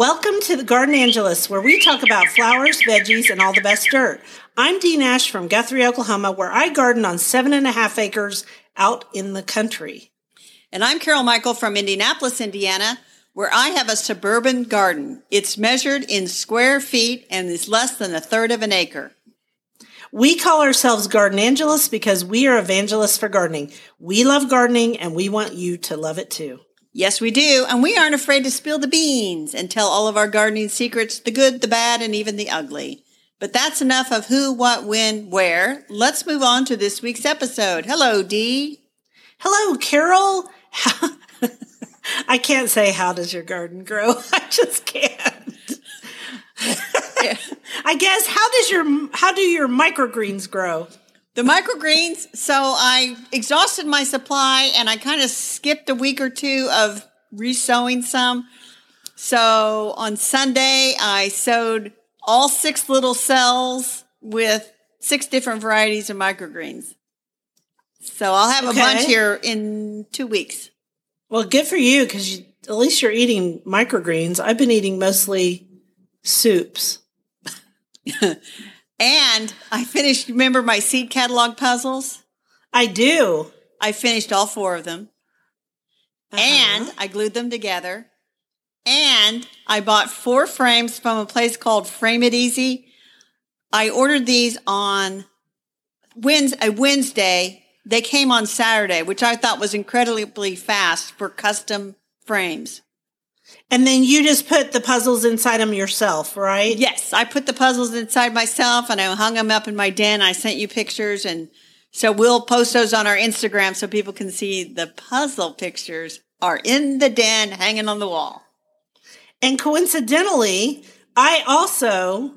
Welcome to the Gardenangelists, where we talk about flowers, veggies, and all the best dirt. I'm Dee Nash from Guthrie, Oklahoma, where I garden on seven and a half acres out in the country. And I'm Carol Michel from Indianapolis, Indiana, where I have a suburban garden. It's measured in square feet and is less than a third of an acre. We call ourselves Gardenangelists because we are evangelists for gardening. We love gardening and we want you to love it too. Yes, we do. And we aren't afraid to spill the beans and tell all of our gardening secrets, the good, the bad, and even the ugly. But that's enough of who, what, when, where. Let's move on to this week's episode. Hello, Dee. Hello, Carol. I can't say, how does your garden grow? I just can't. I guess, how does your, how do your microgreens grow? The microgreens. So I exhausted my supply and I kind of skipped a week or two of resowing some. So on Sunday, I sowed all six little cells with six different varieties of microgreens. So I'll have Okay. a bunch here in two weeks. Well, good for you because you, at least you're eating microgreens. I've been eating mostly soups. And I finished, remember my seed catalog puzzles? I do. I finished all four of them. Uh-huh. And I glued them together. And I bought four frames from a place called Frame It Easy. I ordered these on Wednesday. They came on Saturday, which I thought was incredibly fast for custom frames. And then you just put the puzzles inside them yourself, right? Yes, I put the puzzles inside myself and I hung them up in my den. I sent you pictures and so we'll post those on our Instagram so people can see the puzzle pictures are in the den hanging on the wall. And coincidentally, I also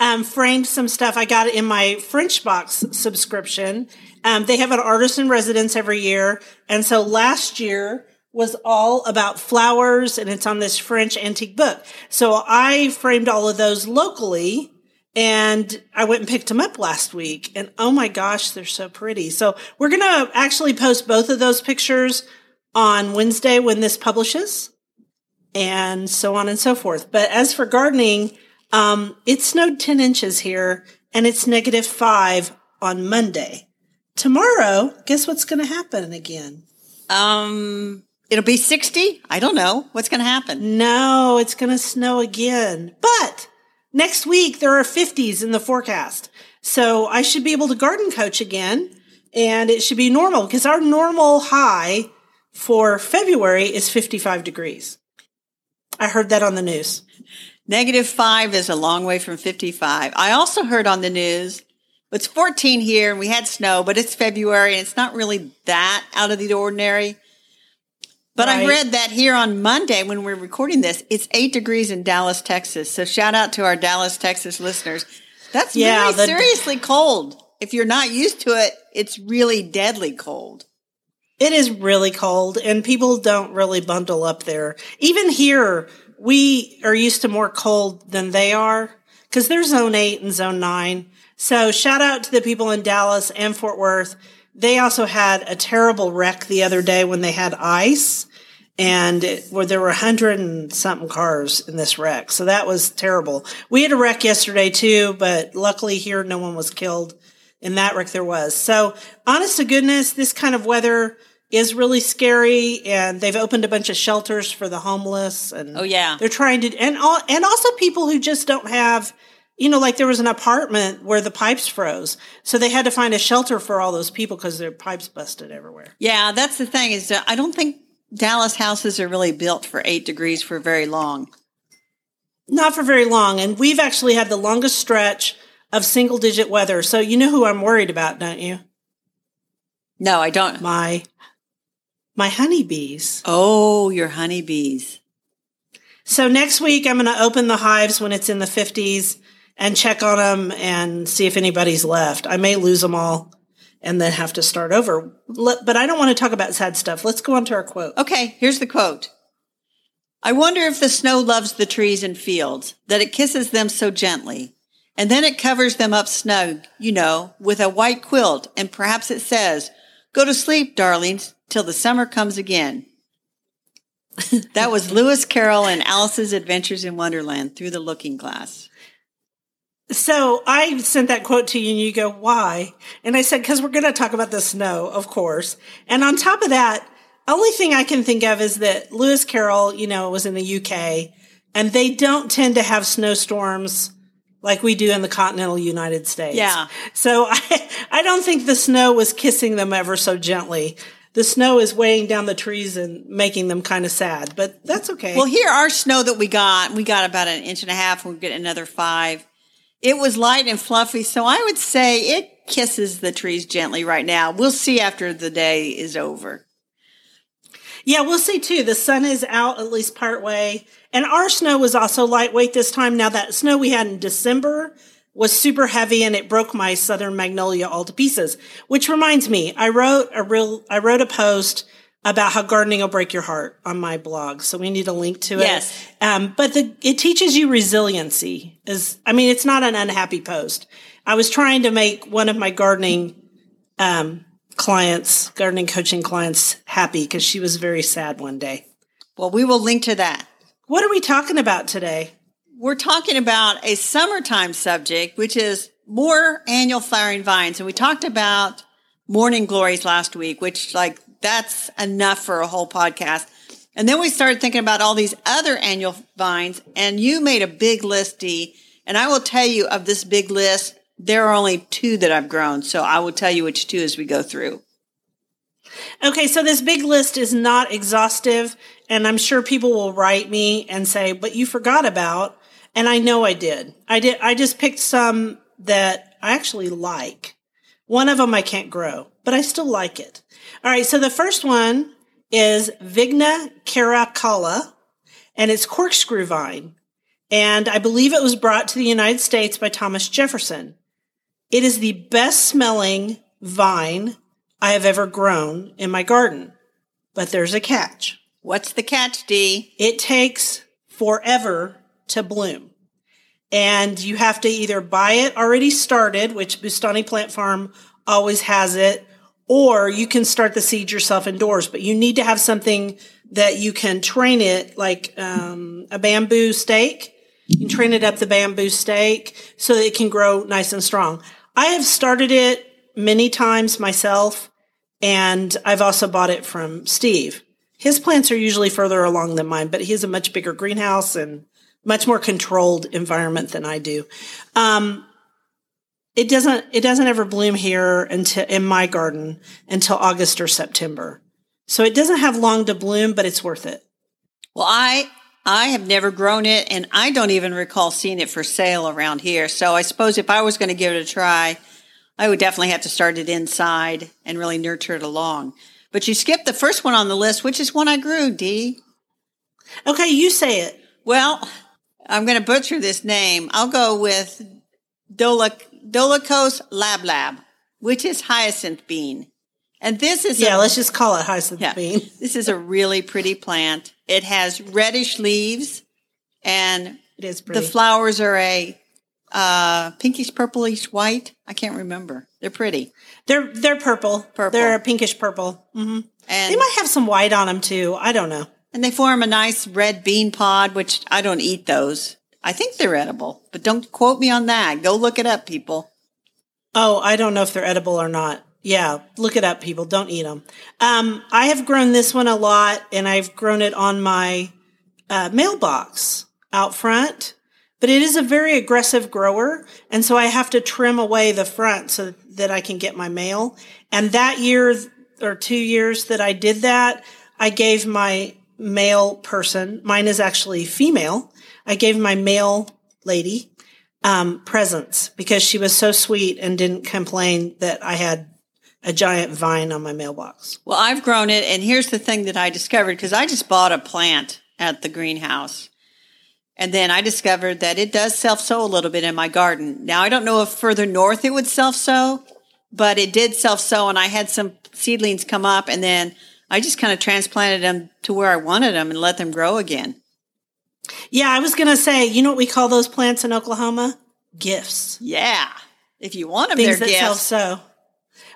um, framed some stuff. I got in my French box subscription. Um, they have an artist in residence every year. And so last year was all about flowers and it's on this French antique book. So I framed all of those locally and I went and picked them up last week. And oh my gosh, they're so pretty. So we're going to actually post both of those pictures on Wednesday when this publishes and so on and so forth. But as for gardening, um, it snowed 10 inches here and it's negative five on Monday. Tomorrow, guess what's going to happen again? Um, it'll be 60. I don't know what's going to happen. No, it's going to snow again. But next week, there are 50s in the forecast. So I should be able to garden coach again and it should be normal because our normal high for February is 55 degrees. I heard that on the news. Negative five is a long way from 55. I also heard on the news it's 14 here and we had snow, but it's February and it's not really that out of the ordinary. But I read that here on Monday when we're recording this, it's eight degrees in Dallas, Texas. So shout out to our Dallas, Texas listeners. That's Yeah, very the- seriously cold. If you're not used to it, it's really deadly cold. It is really cold and people don't really bundle up there. Even here, we are used to more cold than they are because they're zone eight and zone nine. So shout out to the people in Dallas and Fort Worth. They also had a terrible wreck the other day when they had ice and it, where there were a hundred and something cars in this wreck. So that was terrible. We had a wreck yesterday too, but luckily here no one was killed in that wreck there was. So honest to goodness, this kind of weather is really scary and they've opened a bunch of shelters for the homeless and Oh, yeah. they're trying to and all, and also people who just don't have you know like there was an apartment where the pipes froze so they had to find a shelter for all those people because their pipes busted everywhere Yeah, that's the thing is uh, I don't think Dallas houses are really built for eight degrees for very long. not for very long and we've actually had the longest stretch of single digit weather so you know who i'm worried about don't you No, I don't. my my honeybees Oh, your honeybees. So next week, I'm going to open the hives when it's in the 50s and check on them and see if anybody's left. I may lose them all and then have to start over. But I don't want to talk about sad stuff. Let's go on to our quote. Okay, here's the quote. I wonder if the snow loves the trees and fields, that it kisses them so gently. And then it covers them up snug, you know, with a white quilt, and perhaps it says, Go to sleep, darlings, till the summer comes again. That was Lewis Carroll and Alice's Adventures in Wonderland through the looking glass. So I sent that quote to you and you go, why? And I said, because we're going to talk about the snow, of course. And on top of that, only thing I can think of is that Lewis Carroll, you know, was in the UK and they don't tend to have snowstorms like we do in the continental United States. Yeah. So I, I don't think the snow was kissing them ever so gently. The snow is weighing down the trees and making them kind of sad, but that's okay. Well, here, our snow that we got, we got about an inch and a half. We'll get another five. It was light and fluffy, so I would say it kisses the trees gently right now. We'll see after the day is over. Yeah, we'll see too. The sun is out at least part way. And our snow was also lightweight this time. Now that snow we had in December was super heavy and it broke my southern magnolia all to pieces. Which reminds me, I wrote a real I wrote a post about how gardening will break your heart on my blog. So we need a link to it. Yes. Um, but the, it teaches you resiliency is, I mean, it's not an unhappy post. I was trying to make one of my gardening, um, clients, gardening coaching clients happy because she was very sad one day. Well, we will link to that. What are we talking about today? We're talking about a summertime subject, which is more annual flowering vines. And we talked about morning glories last week, which like that's enough for a whole podcast. And then we started thinking about all these other annual vines and you made a big list, Dee. And I will tell you of this big list, there are only two that I've grown. So I will tell you which two as we go through. Okay, so this big list is not exhaustive, and I'm sure people will write me and say, but you forgot about, and I know I did. I did, I just picked some that I actually like. One of them I can't grow, but I still like it. All right, so the first one is Vigna caracalla, and it's corkscrew vine. And I believe it was brought to the United States by Thomas Jefferson. It is the best smelling vine I have ever grown in my garden. But there's a catch. What's the catch, Dee? It takes forever to bloom. And you have to either buy it already started, which Bustani Plant Farm always has it, or you can start the seed yourself indoors. But you need to have something that you can train it, like um, a bamboo stake. You can train it up the bamboo stake so that it can grow nice and strong. I have started it many times myself, and I've also bought it from Steve. His plants are usually further along than mine, but he has a much bigger greenhouse and much more controlled environment than I do. Um, it doesn't it doesn't ever bloom here until in my garden until August or September. So it doesn't have long to bloom, but it's worth it. Well, I I have never grown it and I don't even recall seeing it for sale around here. So I suppose if I was going to give it a try, I would definitely have to start it inside and really nurture it along. But you skipped the first one on the list, which is one I grew, Dee. Okay, you say it. Well, I'm going to butcher this name. I'll go with Dolic- Dolichos lablab, which is hyacinth bean. And this is Yeah, a, let's just call it hyacinth yeah, bean. this is a really pretty plant. It has reddish leaves and It is pretty. the flowers are a uh, pinkish purplish white. I can't remember. They're pretty. they're they're purple. Purple. They're a pinkish purple. Mm-hmm. And They might have some white on them too. I don't know. and they form a nice red bean pod, which I don't eat those. I think they're edible, but don't quote me on that. Go look it up, people. Oh, I don't know if they're edible or not. Yeah, look it up, people. Don't eat them. Um, I have grown this one a lot, and I've grown it on my uh, mailbox out front. But it is a very aggressive grower, and so I have to trim away the front so that I can get my mail. And that year or two years that I did that, I gave my male person, mine is actually female. I gave my male lady um, presents because she was so sweet and didn't complain that I had a giant vine on my mailbox. Well, I've grown it, and here's the thing that I discovered because I just bought a plant at the greenhouse. And then I discovered that it does self sow a little bit in my garden. Now, I don't know if further north it would self sow, but it did self sow, and I had some seedlings come up, and then I just kind of transplanted them to where I wanted them and let them grow again. Yeah, I was going to say, you know what we call those plants in Oklahoma? Gifts. Yeah. If you want them, Things they're that gifts. sow.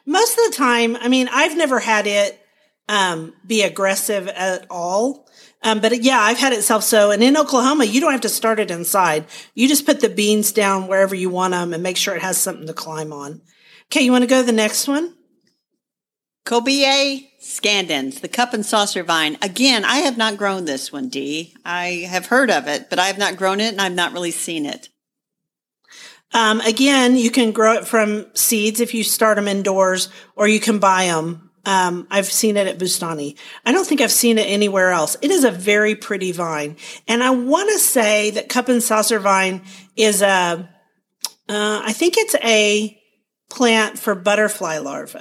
Most of the time, I mean, I've never had it um, be aggressive at all. Um, but yeah, I've had it self sow. And in Oklahoma, you don't have to start it inside. You just put the beans down wherever you want them and make sure it has something to climb on. Okay, you want to go to the next one? Cobaea scandens, the cup and saucer vine. Again, I have not grown this one, Dee. I have heard of it, but I have not grown it and I've not really seen it. Um, again, you can grow it from seeds if you start them indoors, or you can buy them. Um, I've seen it at Bustani. I don't think I've seen it anywhere else. It is a very pretty vine, and I want to say that cup and saucer vine is a. Uh, I think it's a plant for butterfly larvae,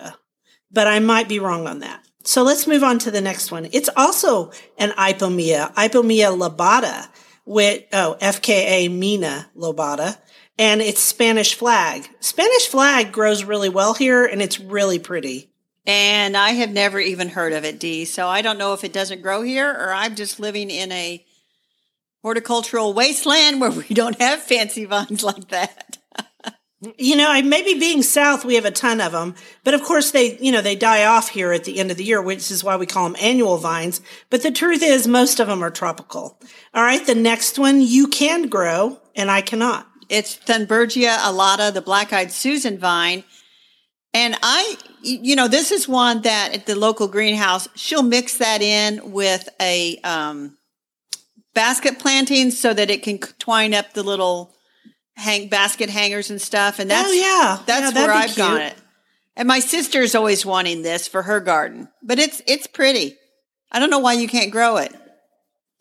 but I might be wrong on that. So let's move on to the next one. It's also an Ipomoea, Ipomoea lobata, with oh FKA Mina lobata, and it's Spanish flag. Spanish flag grows really well here and it's really pretty. And I have never even heard of it, Dee. So I don't know if it doesn't grow here or I'm just living in a horticultural wasteland where we don't have fancy vines like that. You know, maybe being south, we have a ton of them, but of course they, you know, they die off here at the end of the year, which is why we call them annual vines. But the truth is most of them are tropical. All right. The next one you can grow and I cannot. It's Thunbergia alata, the black-eyed Susan vine. And I, you know, this is one that at the local greenhouse, she'll mix that in with a um, basket planting so that it can twine up the little hang basket hangers and stuff. And that's oh, yeah, that's yeah, where I've got it. And my sister's always wanting this for her garden, but it's it's pretty. I don't know why you can't grow it.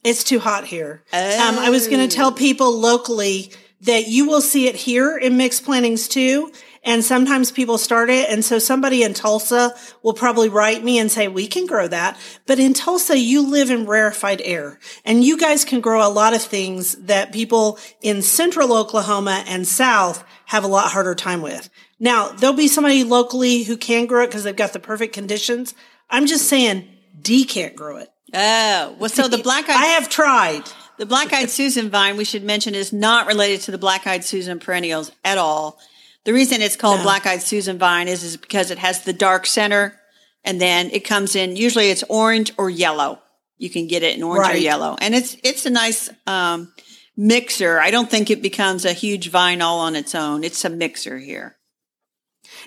It's too hot here. Oh. Um, I was going to tell people locally that you will see it here in mixed plantings too. And sometimes people start it. And so somebody in Tulsa will probably write me and say, we can grow that. But in Tulsa, you live in rarefied air and you guys can grow a lot of things that people in central Oklahoma and south have a lot harder time with. Now, there'll be somebody locally who can grow it because they've got the perfect conditions. I'm just saying Dee can't grow it. Oh, well, so the black eyed. I have tried. The black eyed Susan vine, we should mention, is not related to the black eyed Susan perennials at all. The reason it's called no. black eyed Susan vine is, is because it has the dark center and then it comes in, usually it's orange or yellow. You can get it in orange right. or yellow. And it's, it's a nice, um, mixer. I don't think it becomes a huge vine all on its own. It's a mixer here.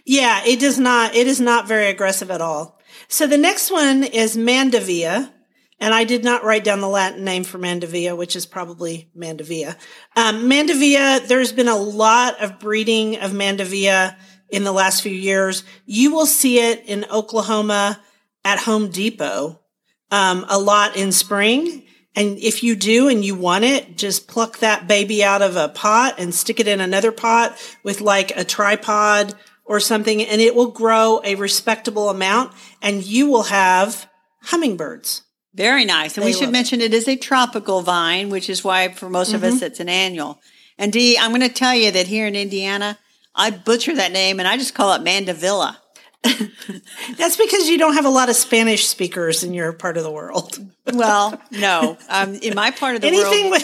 Yeah, it does not, it is not very aggressive at all. So the next one is Mandevilla. And I did not write down the Latin name for Mandevilla, which is probably Mandevilla. Um, Mandevilla, there's been a lot of breeding of Mandevilla in the last few years. You will see it in Oklahoma at Home Depot um, a lot in spring. And if you do and you want it, just pluck that baby out of a pot and stick it in another pot with like a tripod or something, and it will grow a respectable amount, and you will have hummingbirds. Very nice. And they we should mention it. it is a tropical vine, which is why for most mm-hmm. of us mm-hmm. it's an annual. And Dee, I'm going to tell you that here in Indiana, I butcher that name and I just call it Mandevilla. That's because you don't have a lot of Spanish speakers in your part of the world. well, no. Um, in my part of the anything world.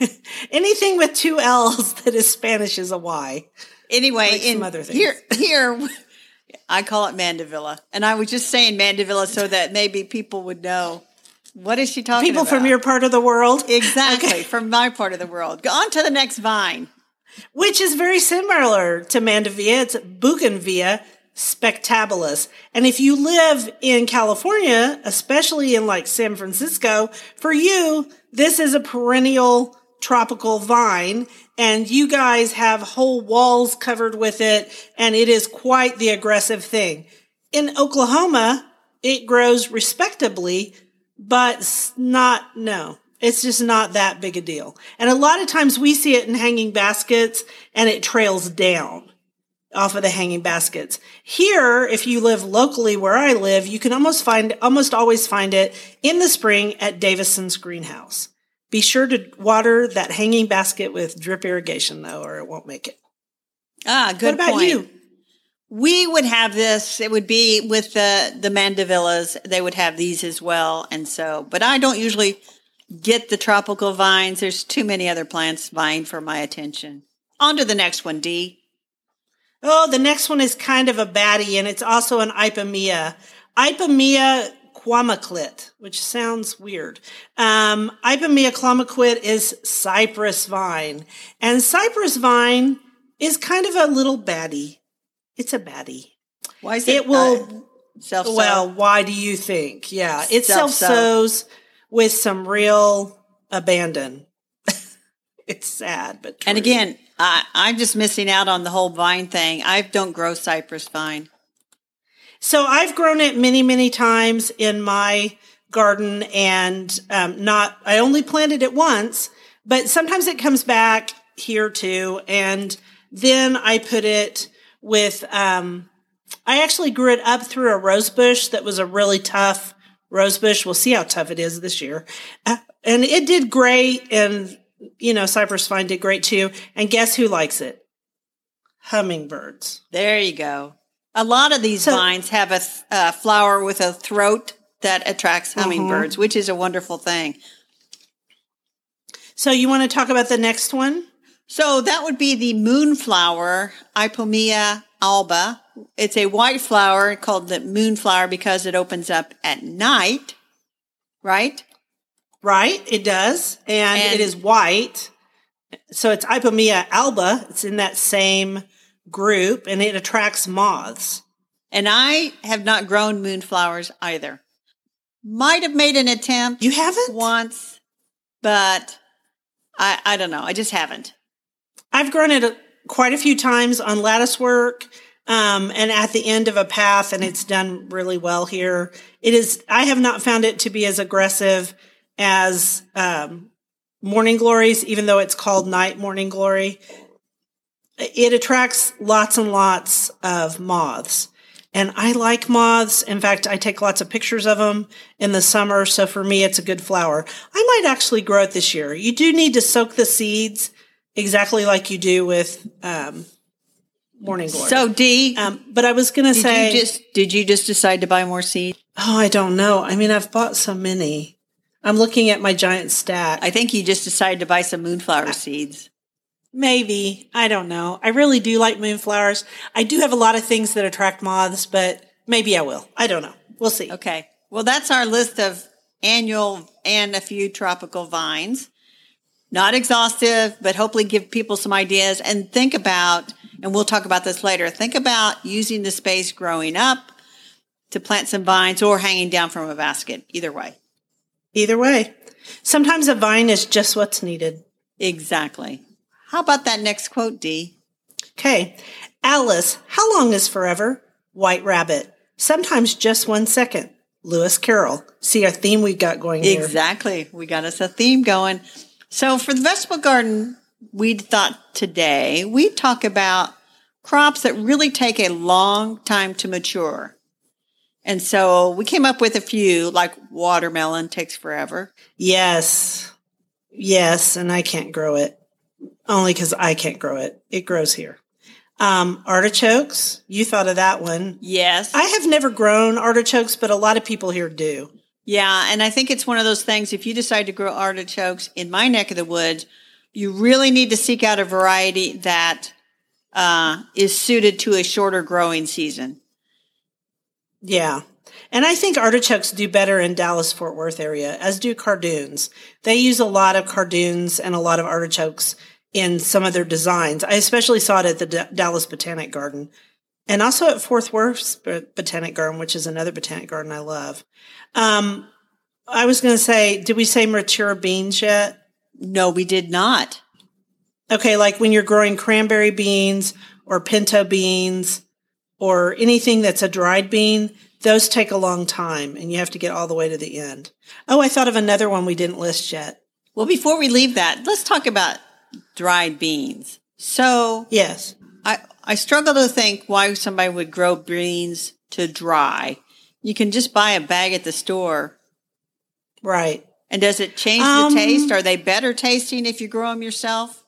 With, anything with two L's that is Spanish is a Y. Anyway, like in, other things. here, here I call it Mandevilla. And I was just saying Mandevilla so that maybe people would know what is she talking about people about? from your part of the world? Exactly, okay. from my part of the world. Go on to the next vine. Which is very similar to Mandevilla. It's Bougainvillea spectabilis. And if you live in California, especially in like San Francisco, for you, this is a perennial tropical vine and you guys have whole walls covered with it and it is quite the aggressive thing. In Oklahoma, it grows respectably, but not, no, it's just not that big a deal. And a lot of times we see it in hanging baskets and it trails down off of the hanging baskets. Here, if you live locally where I live, you can almost find, almost always find it in the spring at Davison's greenhouse. Be sure to water that hanging basket with drip irrigation though, or it won't make it. Ah, good. What about point. you? We would have this. It would be with the the mandevillas. They would have these as well, and so. But I don't usually get the tropical vines. There's too many other plants vying for my attention. On to the next one, Dee. Oh, the next one is kind of a baddie, and it's also an Ipomoea. Ipomoea quamoclit, which sounds weird. Um, Ipomoea quamoclit is cypress vine, and cypress vine is kind of a little baddie. It's a baddie. Why is it? It will. uh, self well, why do you think? Yeah, it self sows with some real abandon. it's sad, but And again, I, I'm just missing out on the whole vine thing. I don't grow cypress vine. So I've grown it many, many times in my garden and um, not, I only planted it once, but sometimes it comes back here too. And then I put it with, um, I actually grew it up through a rose bush that was a really tough rose bush. We'll see how tough it is this year. Uh, and it did great. And, you know, cypress vine did great too. And guess who likes it? Hummingbirds. There you go. A lot of these So- vines have a th- uh, flower with a throat that attracts Mm-hmm. hummingbirds, which is a wonderful thing. So you want to talk about the next one? So that would be the moonflower, Ipomoea alba. It's a white flower called the moonflower because it opens up at night, right? Right, it does. And, And- it is white. So it's Ipomoea alba. It's in that same group and it attracts moths. And I have not grown moonflowers either. Might have made an attempt You haven't? once, but I, I don't know. I just haven't. I've grown it a- quite a few times on lattice work um, and at the end of a path, and it's done really well here. It is, I have not found it to be as aggressive as um, morning glories, even though it's called night morning glory. It attracts lots and lots of moths. And I like moths. In fact, I take lots of pictures of them in the summer. So for me, it's a good flower. I might actually grow it this year. You do need to soak the seeds exactly like you do with um, morning glory. So Dee, um, but I was going to say, you just did you just decide to buy more seeds? oh, I don't know. I mean, I've bought so many. I'm looking at my giant stack. I think you just decided to buy some moonflower seeds. Maybe. I don't know. I really do like moonflowers. I do have a lot of things that attract moths, but maybe I will. I don't know. We'll see. Okay. Well, that's our list of annual and a few tropical vines. Not exhaustive, but hopefully give people some ideas and think about, and we'll talk about this later, think about using the space growing up to plant some vines or hanging down from a basket. Either way. Either way. Sometimes a vine is just what's needed. Exactly. How about that next quote, Dee? Okay. Alice, how long is forever? White rabbit. Sometimes just one second. Lewis Carroll. See our theme we've got going here. Exactly. We got us a theme going. So for the vegetable garden, we thought today we talk about crops that really take a long time to mature. And so we came up with a few, like watermelon takes forever. Yes. Yes. And I can't grow it. Only because I can't grow it. It grows here. Um, artichokes. You thought of that one. Yes. I have never grown artichokes, but a lot of people here do. yeah. And I think it's one of those things, if you decide to grow artichokes in my neck of the woods, you really need to seek out a variety that uh, is suited to a shorter growing season. Yeah. And I think artichokes do better in Dallas Fort Worth area, as do cardoons. They use a lot of cardoons and a lot of artichokes in some of their designs. I especially saw it at the D- Dallas Botanic Garden and also at Fort Worth Botanic Garden, which is another botanic garden I love. Um, I was going to say, did we say mature beans yet? No, we did not. Okay, like when you're growing cranberry beans or pinto beans or anything that's a dried bean, those take a long time and you have to get all the way to the end. Oh, I thought of another one we didn't list yet. Well, before we leave that, let's talk about dried beans. So Yes. I, I struggle to think why somebody would grow beans to dry. You can just buy a bag at the store. Right. And does it change Um, the taste? Are they better tasting if you grow them yourself?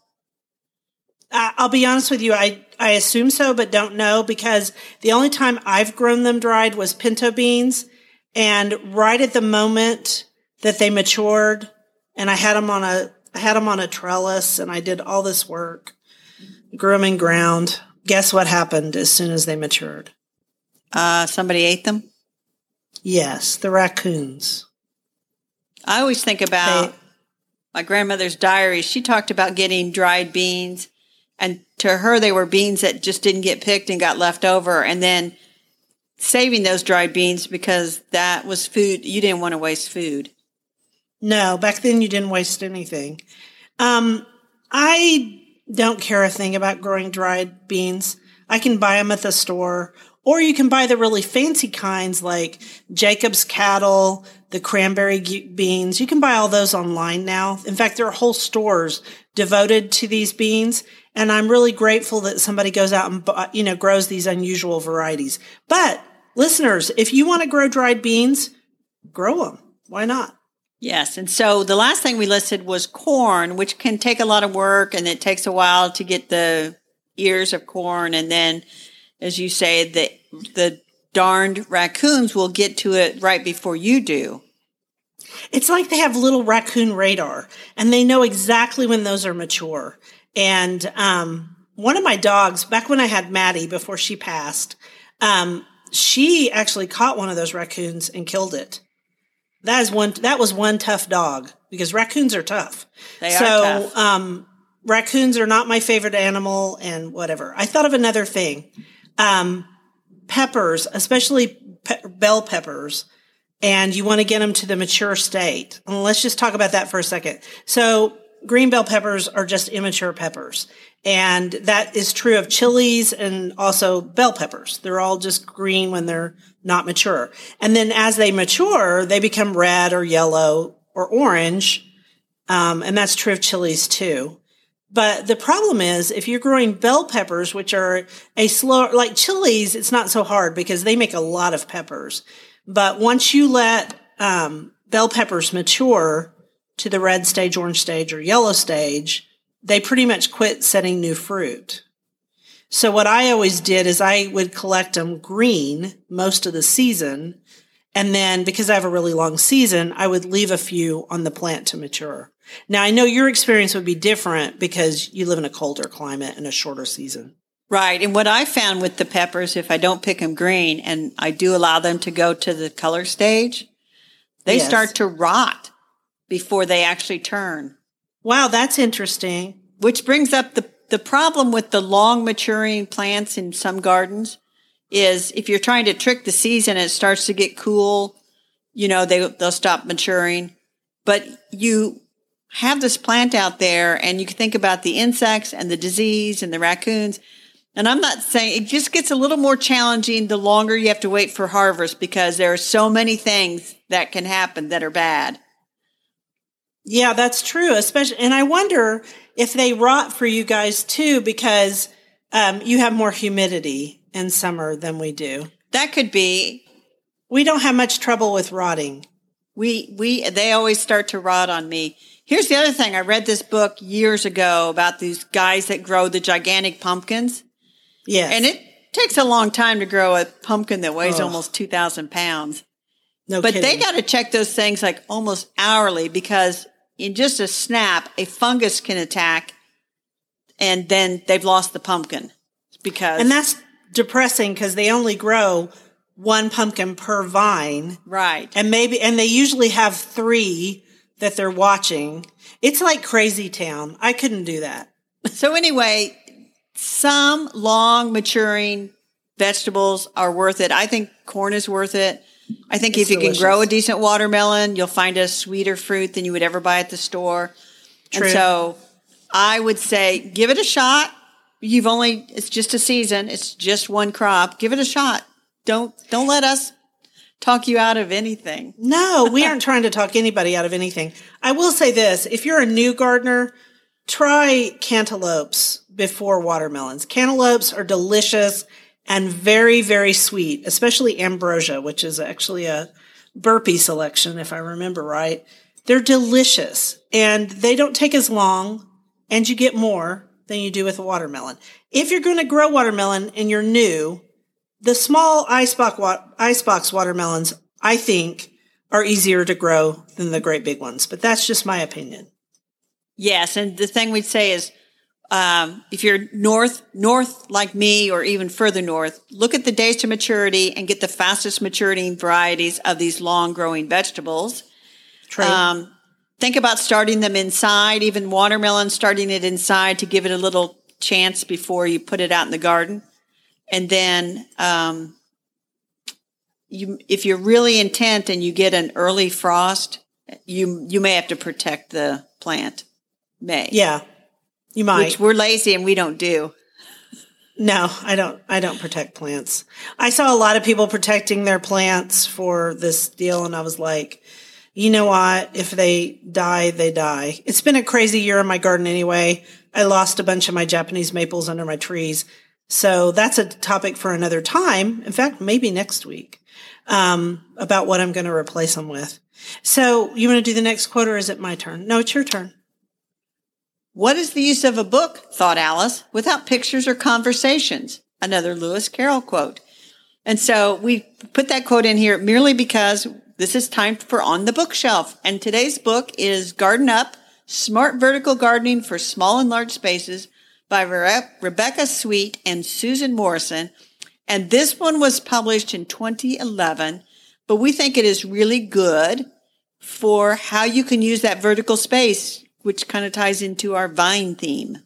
I- I'll be honest with you. I, I assume so, but don't know because the only time I've grown them dried was pinto beans. And right at the moment that they matured and I had them on a, I had them on a trellis and I did all this work, grew them in ground. Guess what happened as soon as they matured? Uh, somebody ate them. Yes, the raccoons. I always think about They- my grandmother's diary. She talked about getting dried beans, and to her, they were beans that just didn't get picked and got left over, and then saving those dried beans because that was food. You didn't want to waste food. No, back then you didn't waste anything. Um, I don't care a thing about growing dried beans. I can buy them at the store, or you can buy the really fancy kinds like Jacob's Cattle, the cranberry beans. You can buy all those online now. In fact, there are whole stores devoted to these beans. And I'm really grateful that somebody goes out and, you know, grows these unusual varieties. But listeners, if you want to grow dried beans, grow them. Why not? Yes. And so the last thing we listed was corn, which can take a lot of work and it takes a while to get the ears of corn. And then, as you say, the, the darned raccoons will get to it right before you do. It's like they have little raccoon radar and they know exactly when those are mature. And um, one of my dogs, back when I had Maddie before she passed, um, she actually caught one of those raccoons and killed it. That is one. That was one tough dog because raccoons are tough. They are so, tough. um, raccoons are not my favorite animal, and whatever. I thought of another thing. Um, peppers, especially pe- bell peppers, and you want to get them to the mature state. And let's just talk about that for a second. So green bell peppers are just immature peppers. And that is true of chilies and also bell peppers. They're all just green when they're not mature. And then as they mature, they become red or yellow or orange. Um, and that's true of chilies too. But the problem is if you're growing bell peppers, which are a slow, like chilies, it's not so hard because they make a lot of peppers. But once you let um, bell peppers mature to the red stage, orange stage, or yellow stage, they pretty much quit setting new fruit. So what I always did is I would collect them green most of the season. And then because I have a really long season, I would leave a few on the plant to mature. Now I know your experience would be different because you live in a colder climate and a shorter season. Right. And what I found with the peppers, if I don't pick them green and I do allow them to go to the color stage, they Yes. start to rot before they actually turn. Wow, that's interesting. Which brings up the, the problem with the long maturing plants in some gardens is if you're trying to trick the season and it starts to get cool, you know, they, they'll stop maturing. But you have this plant out there and you can think about the insects and the disease and the raccoons. And I'm not saying it just gets a little more challenging the longer you have to wait for harvest because there are so many things that can happen that are bad. Yeah, that's true. Especially, and I wonder if they rot for you guys too, because um, you have more humidity in summer than we do. That could be We don't have much trouble with rotting. We we they always start to rot on me. Here's the other thing. I read this book years ago about these guys that grow the gigantic pumpkins, Yes, and it takes a long time to grow a pumpkin that weighs Ugh. almost two thousand pounds. no But they got to check those things like almost hourly because in just a snap, a fungus can attack, and then they've lost the pumpkin because and that's depressing because they only grow one pumpkin per vine, right. and maybe and they usually have three that they're watching. It's like crazy town. I couldn't do that. So anyway, some long maturing vegetables are worth it. I think corn is worth it. I think It's if you can grow a decent watermelon, you'll find a sweeter fruit than you would ever buy at the store. True. And so I would say give it a shot. You've only it's just a season. It's just one crop. Give it a shot. Don't don't let us talk you out of anything. No, we aren't trying to talk anybody out of anything. I will say this if you're a new gardener, try cantaloupes before watermelons. Cantaloupes are delicious and very, very sweet, especially ambrosia, which is actually a burpee selection, if I remember right. They're delicious and they don't take as long and you get more than you do with a watermelon. If you're going to grow watermelon and you're new, the small icebox, wa- icebox watermelons, I think, are easier to grow than the great big ones. But that's just my opinion. Yes, and the thing we'd say is um, if you're north, north like me, or even further north, look at the days to maturity and get the fastest maturing varieties of these long growing vegetables. True. Um, think about starting them inside, even watermelon, starting it inside to give it a little chance before you put it out in the garden. And then, um, you, if you're really intent and you get an early frost, you, you may have to protect the plant. May. yeah, you might. Which we're lazy and we don't do. No, I don't. I don't protect plants. I saw a lot of people protecting their plants for this deal, and I was like, you know what? If they die, they die. It's been a crazy year in my garden anyway. I lost a bunch of my Japanese maples under my trees, so that's a topic for another time. In fact, maybe next week um, about what I'm going to replace them with. So, you want to do the next quote, or is it my turn? No, it's your turn. What is the use of a book, thought Alice, without pictures or conversations? Another Lewis Carroll quote. And so we put that quote in here merely because this is time for On the Bookshelf. And today's book is Garden Up, Smart Vertical Gardening for Small and Large Spaces by Re- Rebecca Sweet and Susan Morrison. And this one was published in 2011, but we think it is really good for how you can use that vertical space which kind of ties into our vine theme.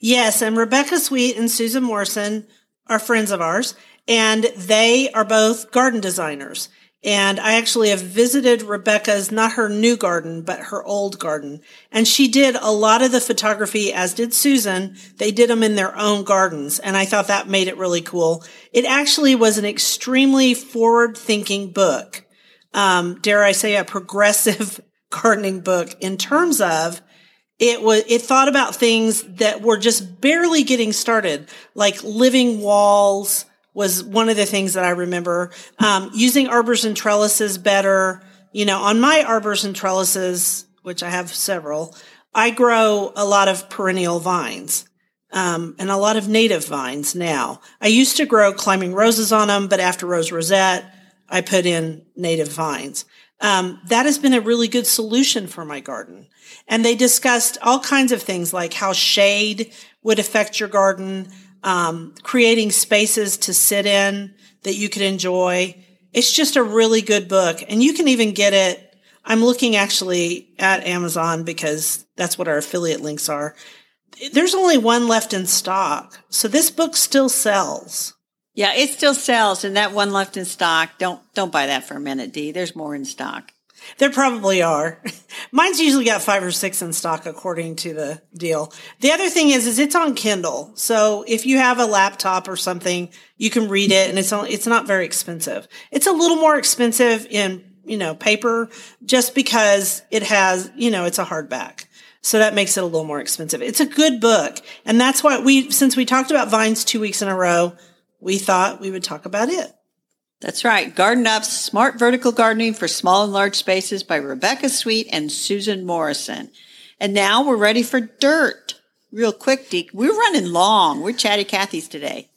Yes, and Rebecca Sweet and Susan Morrison are friends of ours, and they are both garden designers. And I actually have visited Rebecca's, not her new garden, but her old garden. And she did a lot of the photography, as did Susan. They did them in their own gardens. And I thought that made it really cool. It actually was an extremely forward thinking book. Um, dare I say a progressive gardening book in terms of it was it thought about things that were just barely getting started. Like living walls was one of the things that i remember. Um, using arbors and trellises better. You know on my arbors and trellises which i have several i grow a lot of perennial vines um, and a lot of native vines now. I used to grow climbing roses on them but after rose rosette i put in native vines um, that has been a really good solution for my garden. And they discussed all kinds of things like how shade would affect your garden, um, creating spaces to sit in that you could enjoy. It's just a really good book. And you can even get it. I'm looking actually at Amazon because that's what our affiliate links are. There's only one left in stock. So this book still sells. Yeah, it still sells, and that one left in stock. Don't don't buy that for a minute, Dee. There's more in stock. There probably are. Mine's usually got five or six in stock according to the deal. The other thing is, is it's on Kindle. So if you have a laptop or something, you can read it and it's only, it's not very expensive. It's a little more expensive in, you know, paper just because it has, you know, it's a hardback. So that makes it a little more expensive. It's a good book. And that's why we, since we talked about vines two weeks in a row, we thought we would talk about it. That's right. Garden Up's Smart Vertical Gardening for Small and Large Spaces by Rebecca Sweet and Susan Morrison. And now we're ready for dirt. Real quick, Deke. We're running long. We're chatty Cathy's today.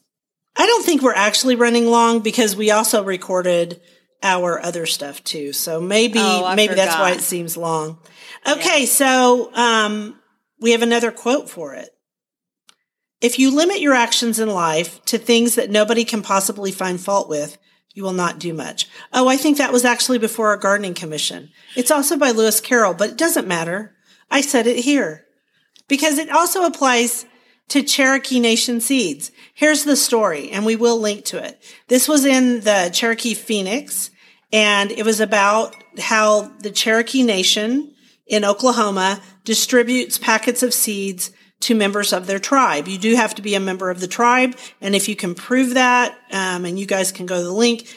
I don't think we're actually running long because we also recorded our other stuff too. So maybe Oh, maybe that's why it seems long. Okay, so um, we have another quote for it. If you limit your actions in life to things that nobody can possibly find fault with, you will not do much. Oh, I think that was actually before our gardening commission. It's also by Lewis Carroll, but it doesn't matter. I said it here because it also applies to Cherokee Nation seeds. Here's the story, and we will link to it. This was in the Cherokee Phoenix, and it was about how the Cherokee Nation in Oklahoma distributes packets of seeds to members of their tribe. You do have to be a member of the tribe, and if you can prove that, um, and you guys can go to the link,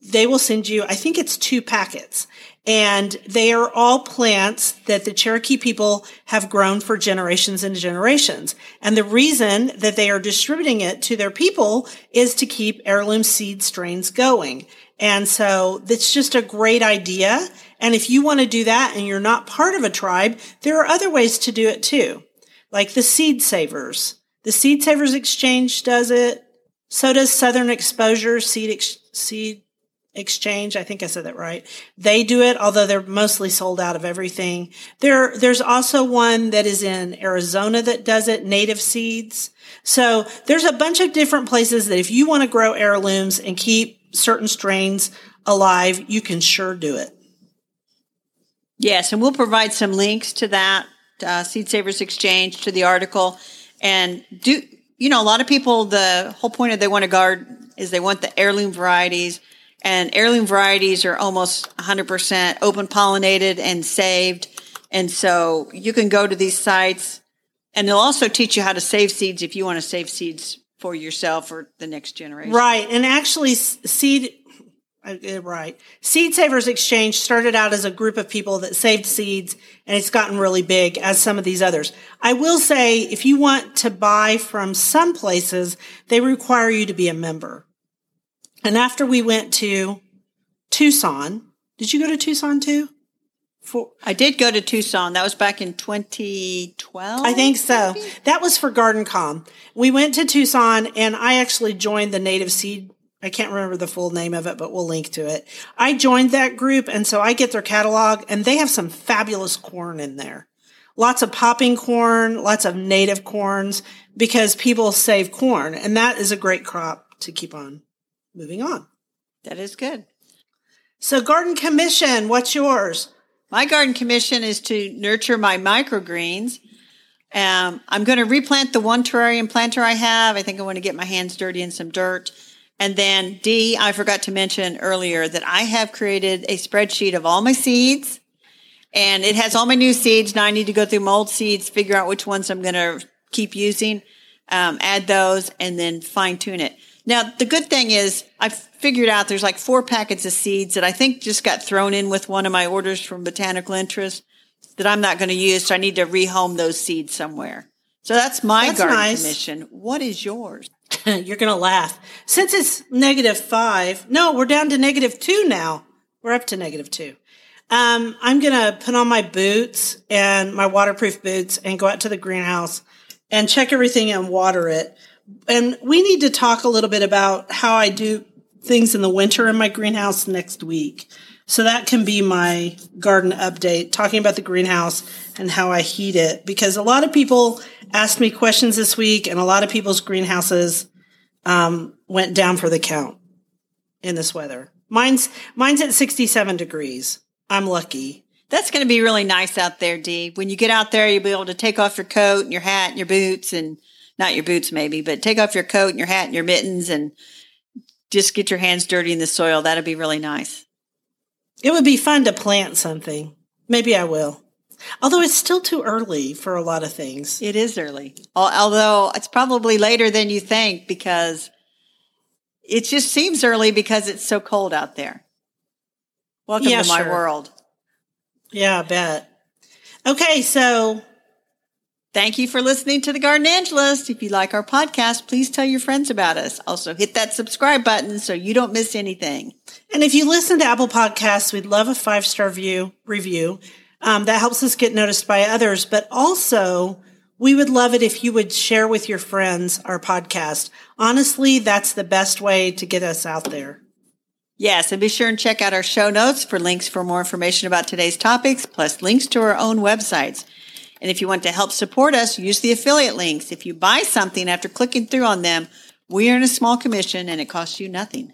they will send you, I think it's two packets. And they are all plants that the Cherokee people have grown for generations and generations. And the reason that they are distributing it to their people is to keep heirloom seed strains going. And so it's just a great idea. And if you want to do that and you're not part of a tribe, there are other ways to do it too. Like the Seed Savers. The Seed Savers Exchange does it. So does Southern Exposure Seed, Ex- Seed Exchange. I think I said that right. They do it, although they're mostly sold out of everything. There, there's also one that is in Arizona that does it, Native Seeds. So there's a bunch of different places that if you want to grow heirlooms and keep certain strains alive, you can sure do it. Yes, and we'll provide some links to that uh, Seed Savers Exchange to the article. And do you know a lot of people? The whole point of they want to guard is they want the heirloom varieties, and heirloom varieties are almost 100% open pollinated and saved. And so you can go to these sites, and they'll also teach you how to save seeds if you want to save seeds for yourself or the next generation. Right, and actually, seed Right. Seed Savers Exchange started out as a group of people that saved seeds and it's gotten really big as some of these others. I will say if you want to buy from some places, they require you to be a member. And after we went to Tucson, did you go to Tucson too? For, I did go to Tucson. That was back in 2012. I think so. Maybe? That was for GardenComm. We went to Tucson and I actually joined the native seed I can't remember the full name of it, but we'll link to it. I joined that group, and so I get their catalog, and they have some fabulous corn in there. Lots of popping corn, lots of native corns, because people save corn, and that is a great crop to keep on moving on. That is good. So, garden commission, what's yours? My garden commission is to nurture my microgreens. Um, I'm going to replant the one terrarium planter I have. I think I want to get my hands dirty in some dirt and then Dee, I forgot to mention earlier that I have created a spreadsheet of all my seeds and it has all my new seeds. Now I need to go through my old seeds, figure out which ones I'm going to keep using, um, add those and then fine tune it. Now, the good thing is I figured out there's like four packets of seeds that I think just got thrown in with one of my orders from Botanical Interest that I'm not going to use. So I need to rehome those seeds somewhere. So that's my that's garden nice. commission. What is yours? You're going to laugh. Since it's negative five, no, we're down to negative two now. We're up to negative two. Um, I'm going to put on my boots and my waterproof boots and go out to the greenhouse and check everything and water it. And we need to talk a little bit about how I do things in the winter in my greenhouse next week. So that can be my garden update, talking about the greenhouse and how I heat it. Because a lot of people asked me questions this week, and a lot of people's greenhouses um, went down for the count in this weather. Mine's mine's at 67 degrees. I'm lucky. That's going to be really nice out there, Dee. When you get out there, you'll be able to take off your coat and your hat and your boots and not your boots maybe, but take off your coat and your hat and your mittens and just get your hands dirty in the soil. That'd be really nice. It would be fun to plant something. Maybe I will. Although it's still too early for a lot of things. It is early. Although it's probably later than you think because it just seems early because it's so cold out there. Welcome yeah, to my sure. world. Yeah, I bet. Okay, so Thank you for listening to the Gardenangelist. If you like our podcast, please tell your friends about us. Also, hit that subscribe button so you don't miss anything. And if you listen to Apple Podcasts, we'd love a five star view review. Um, that helps us get noticed by others. But also, we would love it if you would share with your friends our podcast. Honestly, that's the best way to get us out there. Yes, and be sure and check out our show notes for links for more information about today's topics, plus links to our own websites. And if you want to help support us, use the affiliate links. If you buy something after clicking through on them, we earn a small commission and it costs you nothing.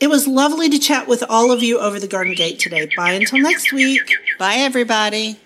It was lovely to chat with all of you over the garden gate today. Bye until next week. Bye, everybody.